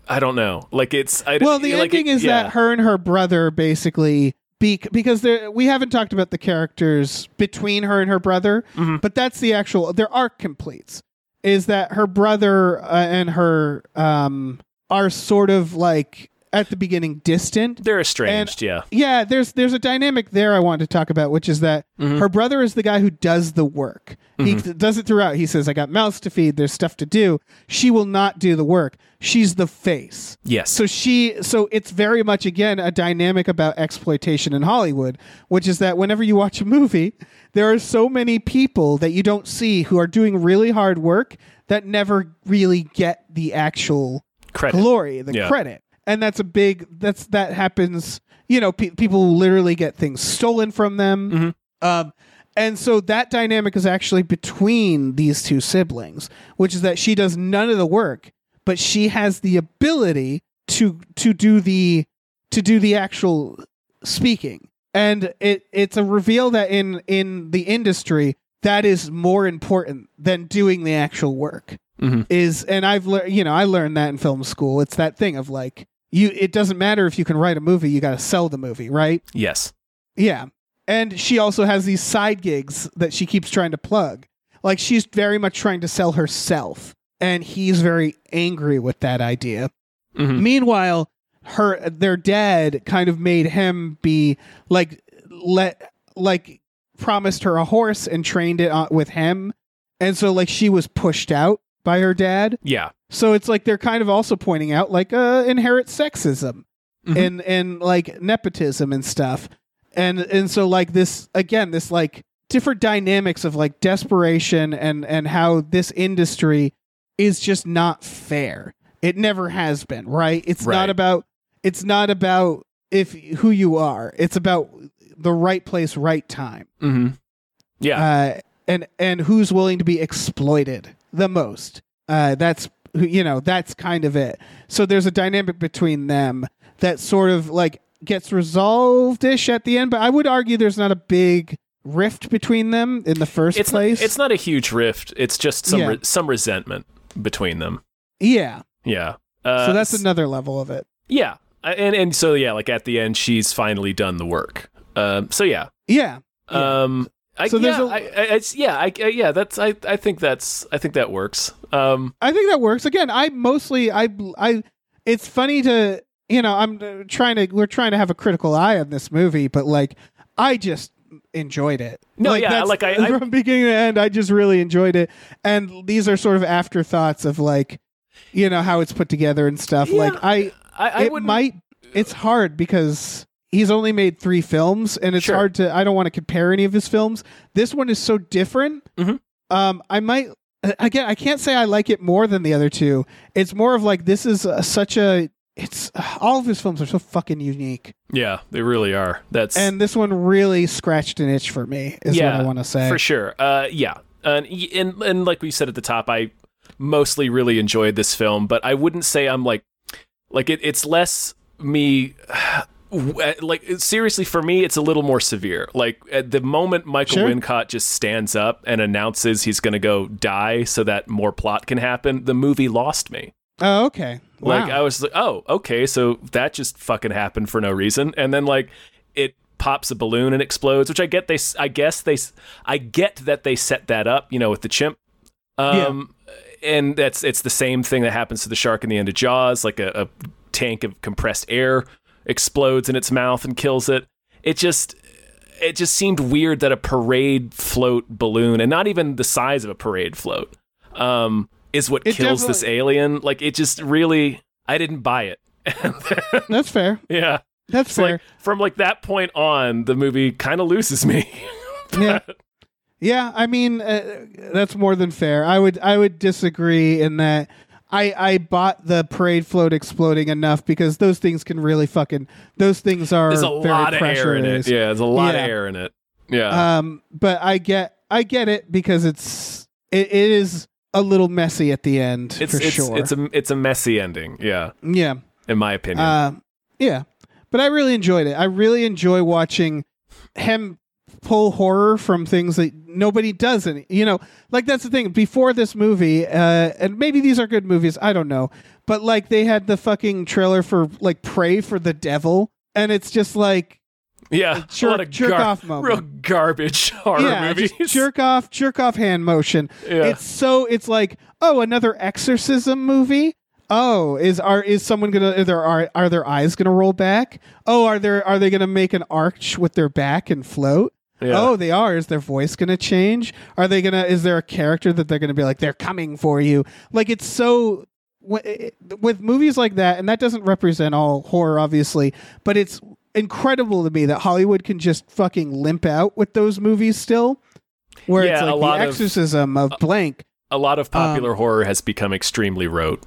i don't know like it's I, Well, the like, ending it- is yeah. that her and her brother basically be because there we haven't talked about the characters between her and her brother, Mm-hmm. but that's the actual their arc completes. Is that her brother uh, and her um are sort of like at the beginning distant. they're estranged yeah Yeah, there's there's a dynamic there I wanted to talk about, which is that Mm-hmm. her brother is the guy who does the work. He th- does it throughout. He says, "I got mouths to feed. There's stuff to do." She will not do the work. She's the face. yes So she so it's very much again a dynamic about exploitation in Hollywood, which is that whenever you watch a movie, there are so many people that you don't see who are doing really hard work that never really get the actual credit glory, the Yeah. credit. And that's a big that's that happens, you know, pe- people literally get things stolen from them. Mm-hmm. Um and so that dynamic is actually between these two siblings, which is that she does none of the work, but she has the ability to to do the to do the actual speaking. And it it's a reveal that in in the industry that is more important than doing the actual work. Mhm. Is and I've learned you know I learned that in film school. It's that thing of like you it doesn't matter if you can write a movie, you got to sell the movie, right? yes Yeah. And she also has these side gigs that she keeps trying to plug. Like she's very much trying to sell herself. And he's very angry with that idea. Mhm. Meanwhile, her their dad kind of made him be like let like promised her a horse and trained it with him. And so like she was pushed out by her dad. yeah So it's like they're kind of also pointing out like uh inherent sexism Mhm. and and like nepotism and stuff. And and so like this again this like different dynamics of like desperation and and how this industry is just not fair. It never has been, right? It's Right. not about it's not about if who you are. It's about the right place, right time hmm yeah uh, and and who's willing to be exploited the most. Uh, that's who- you know that's kind of it. So there's a dynamic between them that sort of like gets resolved ish at the end, but I would argue there's not a big rift between them in the first it's place. not, it's not a huge rift it's just some Yeah. re- some resentment between them yeah. yeah uh, So that's another level of it. yeah and and so yeah like at the end she's finally done the work um so yeah Yeah. Yeah. Um, I, So there's yeah, a- I, I, it's, yeah, I, yeah, that's, I, I think that's, I think that works. Um, I think that works. Again, I mostly I I it's funny to you know I'm uh, trying to we're trying to have a critical eye on this movie, but like I just enjoyed it. No, yeah, like, I- <laughs> I- from beginning to end, I just really enjoyed it. And these are sort of afterthoughts of like you know how it's put together and stuff. Yeah, like I I, I it might it's hard because he's only made three films and it's Sure. hard to i don't want to compare any of his films this one is so different Mhm. um i might again i can't say i like it more than the other two it's more of like this is uh such a it's all of his films are so fucking unique yeah, they really are. That's, and this one really scratched an itch for me is yeah, what i want to say for sure. Uh, yeah. And, and, and like we said at the top, I mostly really enjoyed this film, but I wouldn't say I'm like, like it, it's less me, like seriously for me it's a little more severe like at the moment michael Sure. wincott just stands up and announces he's going to go die so that more plot can happen the movie lost me oh okay wow. Like I was like, oh, okay, so that just fucking happened for no reason, and then like it pops a balloon and explodes, which I get. They, i guess they, i get that they set that up, you know, with the chimp. Um, and that's it's the same thing that happens to the shark in the end of Jaws, like a, a tank of compressed air explodes in its mouth and kills it. It just. It just seemed weird that a parade float balloon, and not even the size of a parade float, um, is what It kills this alien. Like it just really, I didn't buy it. <laughs> that's fair yeah, that's fair like from like that point on, the movie kind of loses me. <laughs> yeah Yeah, I mean uh, that's more than fair. I would I would disagree in that I I bought the parade float exploding enough because those things can really fucking those things are There's a very lot of air in it. Yeah, there's a lot Yeah. of air in it. Yeah. Um, but I get I get it because it's it, it is a little messy at the end it's for it's sure. it's a it's a messy ending. Yeah, yeah. in my opinion. Uh, yeah, but I really enjoyed it. I really enjoy watching him pull horror from things that nobody does. And you know, like that's the thing. Before this movie, uh, and maybe these are good movies. I don't know, but like they had the fucking trailer for like Prey for the Devil, and it's just like yeah, jerk- a lot of jerk gar- off moment. real garbage <laughs> horror yeah, movies. jerk off, jerk off hand motion. Yeah. It's so it's like oh another exorcism movie. Oh, is are is someone gonna are there are are their eyes gonna roll back? Oh, are there are they gonna make an arch with their back and float? Yeah. Oh, they are. Is their voice gonna change? Are they gonna? Is there a character that they're gonna be like they're coming for you? Like it's so with movies like that, and that doesn't represent all horror, obviously, but it's incredible to me that Hollywood can just fucking limp out with those movies still. Where it's Yeah, a like lot the exorcism of blank. a lot of popular um, horror has become extremely rote.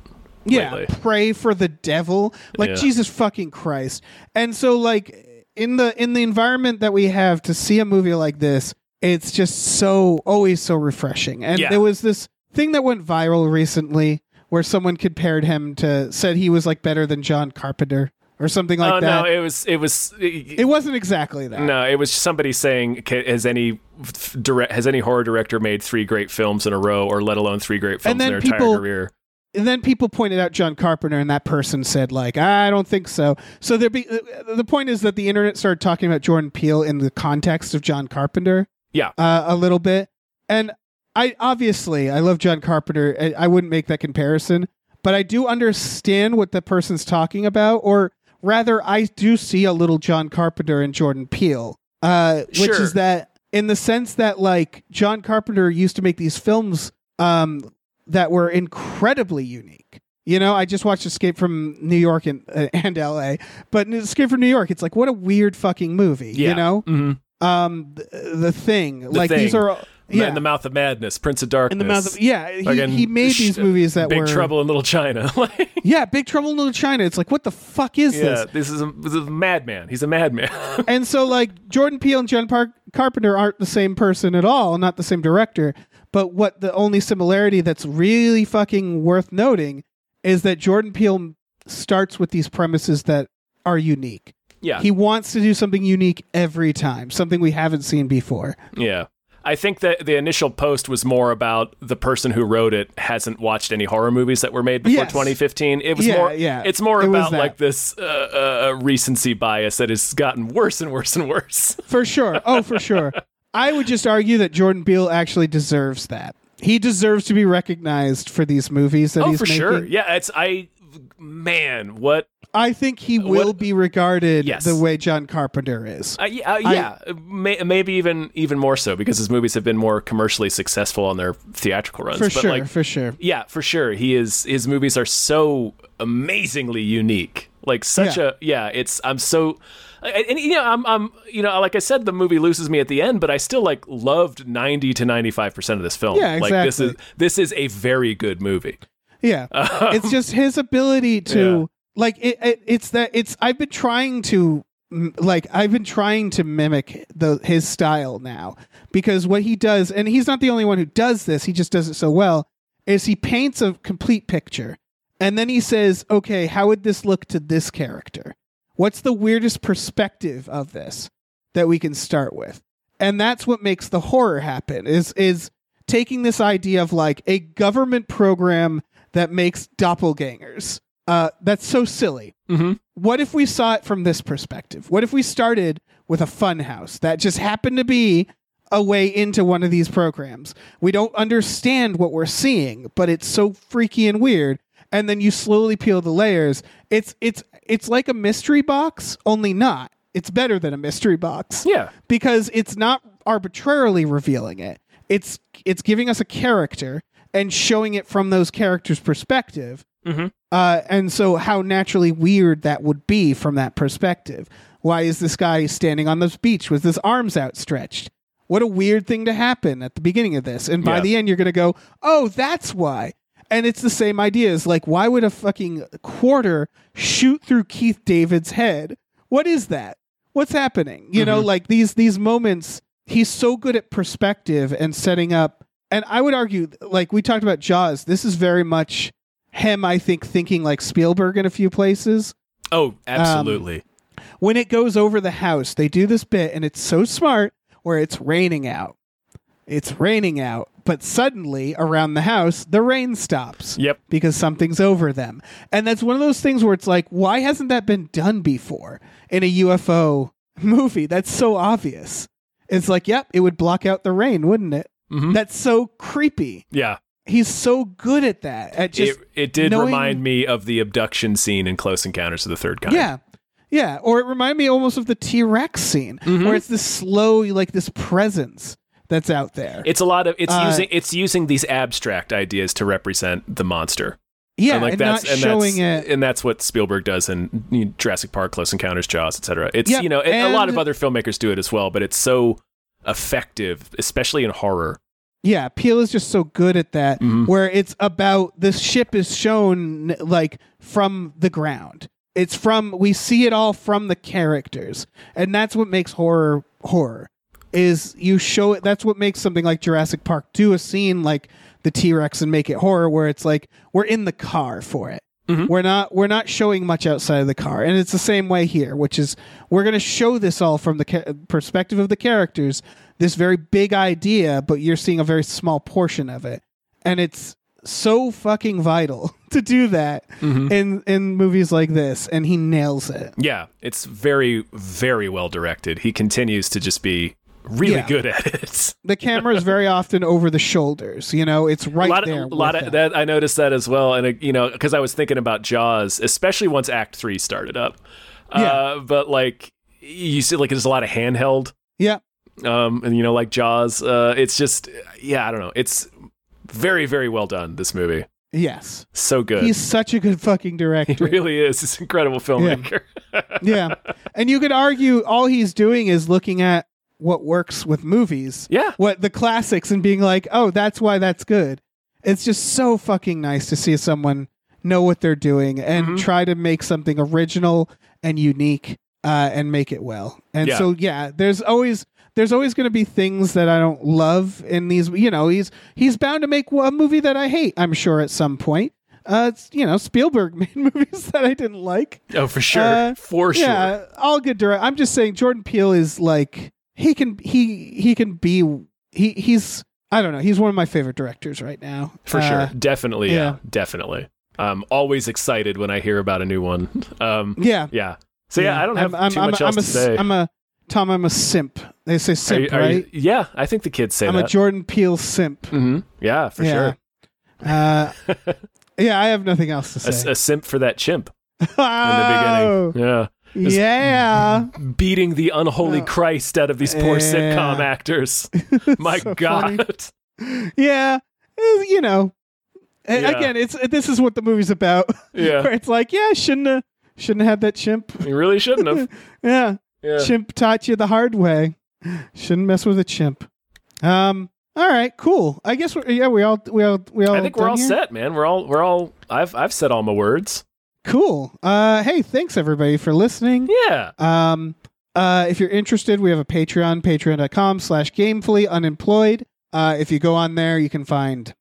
Yeah, lately. prey for the devil. Like Yeah. Jesus fucking Christ. And so like in the in the environment that we have to see a movie like this, it's just so always so refreshing. And Yeah. there was this thing that went viral recently where someone compared him to said he was like better than John Carpenter or something like oh that. no, it was it was it wasn't exactly that. no, it was somebody saying "Ca- has any f- direct has any horror director made three great films in a row, or let alone three great films in then their people- entire career? And then people pointed out John Carpenter, and that person said like, I don't think so. So there be uh, the point is that the internet started talking about Jordan Peele in the context of John Carpenter Yeah, uh, a little bit, and I obviously I love John Carpenter. I, I wouldn't make that comparison, but I do understand what the person's talking about, or rather, I do see a little John Carpenter in Jordan Peele, uh, which Sure. is that in the sense that like John Carpenter used to make these films um, that were incredibly unique. You know, I just watched Escape from New York and uh, <laughs> and L.A., but Escape from New York, it's like what a weird fucking movie. yeah. You know, Mhm. um, the, the thing, like these are yeah. in the mouth of madness, Prince of Darkness, In the mouth of yeah, he, Fucking he made these movies that Big were Big Trouble in Little China. <laughs> Yeah, Big Trouble in Little China. It's like what the fuck is yeah, this? this is a, this is a madman. He's a madman. and so like Jordan Peele and John Park- Carpenter aren't the same person at all, not the same director. But what the only similarity that's really fucking worth noting is that Jordan Peele starts with these premises that are unique. yeah, He wants to do something unique every time, something we haven't seen before. Yeah. I think that the initial post was more about the person who wrote it hasn't watched any horror movies that were made before Yes. 2015. It was Yeah, more yeah. it's more It about like this uh, uh, recency bias that has gotten worse and worse and worse. For sure. Oh, for sure. <laughs> I would just argue that Jordan Peele actually deserves that. He deserves to be recognized for these movies that oh, he's for making. sure. Yeah, it's I man, what I think he will What- be regarded Yes. the way John Carpenter is. uh, yeah, uh, yeah, may, maybe even even more so because his movies have been more commercially successful on their theatrical runs. For but sure, like for sure. Yeah, for sure. He is his movies are so amazingly unique. Like such Yeah. a yeah, it's I'm so and, you know, I'm I'm you know, like I said the movie loses me at the end, but I still like loved 90 to 95% of this film. Yeah, Like this is this is a very good movie. Yeah. <laughs> it's just his ability to Yeah. like it, it it's that it's I've been trying to like I've been trying to mimic the his style now because what he does and he's not the only one who does this, he just does it so well is he paints a complete picture and then he says, "Okay, how would this look to this character? What's the weirdest perspective of this that we can start with?" And that's what makes the horror happen is is taking this idea of like a government program that makes doppelgangers. Uh, that's so silly. Mhm. What if we saw it from this perspective? What if we started with a fun house that just happened to be a way into one of these programs? We don't understand what we're seeing, but it's so freaky and weird. And then you slowly peel the layers. It's it's it's like a mystery box, only not. It's better than a mystery box Yeah. because it's not arbitrarily revealing it. It's it's giving us a character and showing it from those characters' perspective. Mhm. Uh, and so, how naturally weird that would be from that perspective. Why is this guy standing on this beach with his arms outstretched? What a weird thing to happen at the beginning of this. And by Yeah. the end, you're going to go, oh, that's why. And it's the same ideas. like, why would a fucking quarter shoot through Keith David's head? What is that? What's happening? You know, mm-hmm. like these these moments. He's so good at perspective and setting up. And I would argue, like we talked about Jaws, this is very much him. I think thinking like Spielberg in a few places Oh, um, absolutely. when it goes over the house, they do this bit and it's so smart where it's raining out. It's raining out, but suddenly around the house, the rain stops. Yep. Because something's over them. And that's one of those things where it's like, why hasn't that been done before in a UFO <laughs> movie? That's so obvious. It's like, yep, it would block out the rain, wouldn't it? Mhm. That's so creepy. yeah. He's so good at that. At just it, it did knowing- remind me of the abduction scene in Close Encounters of the Third Kind. Yeah. Yeah. Or it reminded me almost of the T Rex scene Mm-hmm. where it's this slow, like this presence that's out there. It's a lot of it's Uh, using it's using these abstract ideas to represent the monster. yeah. and like and that's not and showing that's, it. and that's what Spielberg does in you know, Jurassic Park, Close Encounters, Jaws, etc. It's Yep, you know a lot of other filmmakers do it as well, but it's so effective, especially in horror. Yeah. Peele is just so good at that Mm-hmm. where it's about the ship is shown like from the ground. It's from, we see it all from the characters. And that's what makes horror horror. Is you show it. That's what makes something like Jurassic Park do a scene like the T Rex and make it horror, where it's like we're in the car for it. Mm-hmm. We're not we're not showing much outside of the car, and it's the same way here, which is we're going to show this all from the ca- perspective of the characters. This very big idea, but you're seeing a very small portion of it, and it's so fucking vital <laughs> to do that mm-hmm. in in movies like this, and he nails it. Yeah, it's very very well directed. He continues to just be really Yeah. good <laughs> at it. The camera is very often over the shoulders. You know, it's right a lot there. of, a lot of them. that I noticed that as well, and uh, you know, because I was thinking about Jaws, especially once Act Three started up. Yeah. Uh, but like you see, like there's a lot of handheld, Yeah, um, and you know, like Jaws. Uh, it's just, yeah, I don't know. It's very, very well done. This movie, yes, so good. he's such a good fucking <laughs> he director. really is. He's an incredible filmmaker. <laughs> yeah. And you could argue all he's doing is looking at what works with movies. Yeah. What the classics and being like, oh, that's why that's good. It's just so fucking nice to see someone know what they're doing and Mm-hmm. try to make something original and unique uh, and make it well. And Yeah. so yeah, there's always there's always going to be things that I don't love in these. You know, he's he's bound to make a movie that I hate. I'm sure at some point. Uh, you know, Spielberg <laughs> made movies that I didn't like. Oh, for sure, Uh, for sure. Yeah, all good direct. I'm just saying Jordan Peele is like he can he he can be he he's I don't know he's one of my favorite directors right now For Uh, sure, definitely, yeah. yeah. definitely. I'm always excited when I hear about a new one. Um, Yeah, yeah. So yeah, I don't have I'm, too I'm, much I'm, else I'm to a, say. I'm a Tom. I'm a simp. They say simp, you- are you- right? yeah, I think the kids say I'm that. a Jordan Peele simp. hmm Yeah, for yeah. sure. Uh, <laughs> yeah, I have nothing else to A, say. a simp for that chimp <laughs> in the beginning. Yeah. Yeah. Beating the unholy Oh. Christ out of these poor Yeah. sitcom actors. <laughs> <laughs> My So God. yeah, Uh, you know. Yeah. Again, it's this is what the movie's about. Yeah. Where <laughs> it's like, yeah, shouldn't have shouldn't have had that chimp. You really shouldn't have. Yeah. Yeah. Chimp taught you the hard way. Shouldn't mess with a chimp. Um. All right. Cool. I guess. We're, yeah. We all. We all. We all. I think we're all here? set, man. We're all we're all I've I've said all my words. Cool. Uh. Hey. Thanks everybody for listening. Yeah. Um. Uh. If you're interested, we have a Patreon. Patreon.com/slash Gamefully Unemployed. Uh. If you go on there, you can find.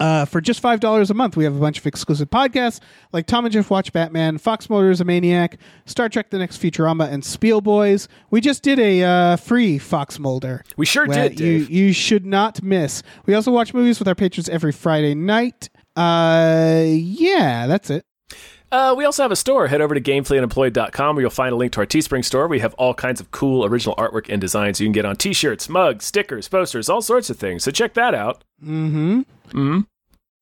Uh, for just five dollars a month, we have a bunch of exclusive podcasts like Tom and Jeff Watch Batman, Fox is a Maniac, Star Trek: The Next Futurama, and Spiel Boys. We just did a uh, free Fox Mulder. We sure did, you you should not miss. We also watch movies with our patrons every Friday night. Uh, yeah, that's it. Uh, we also have a store. Head over to gamefullyunemployed.com where you'll find a link to our Teespring store. We have all kinds of cool original artwork and designs you can get on t shirts, mugs, stickers, posters, all sorts of things. So check that out. Mm-hmm. Mm hmm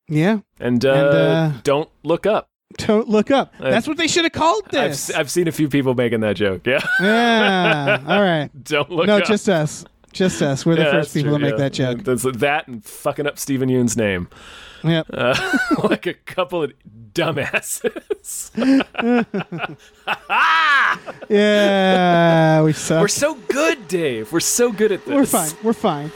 Yeah. And, uh, And, uh, don't look up. Don't look up. That's what they should have called I've, this. s- I've seen a few people making that joke. Yeah. <laughs> yeah. All right. <laughs> don't look no, up. just us. Just us. We're the Yeah, first people true, to make yeah. that joke. That's that and fucking up Steven Yeun's name. Yep. <laughs> Uh, like a couple of dumbasses. <laughs> yeah, we suck. We're so good, Dave. We're so good at this. We're fine. We're fine.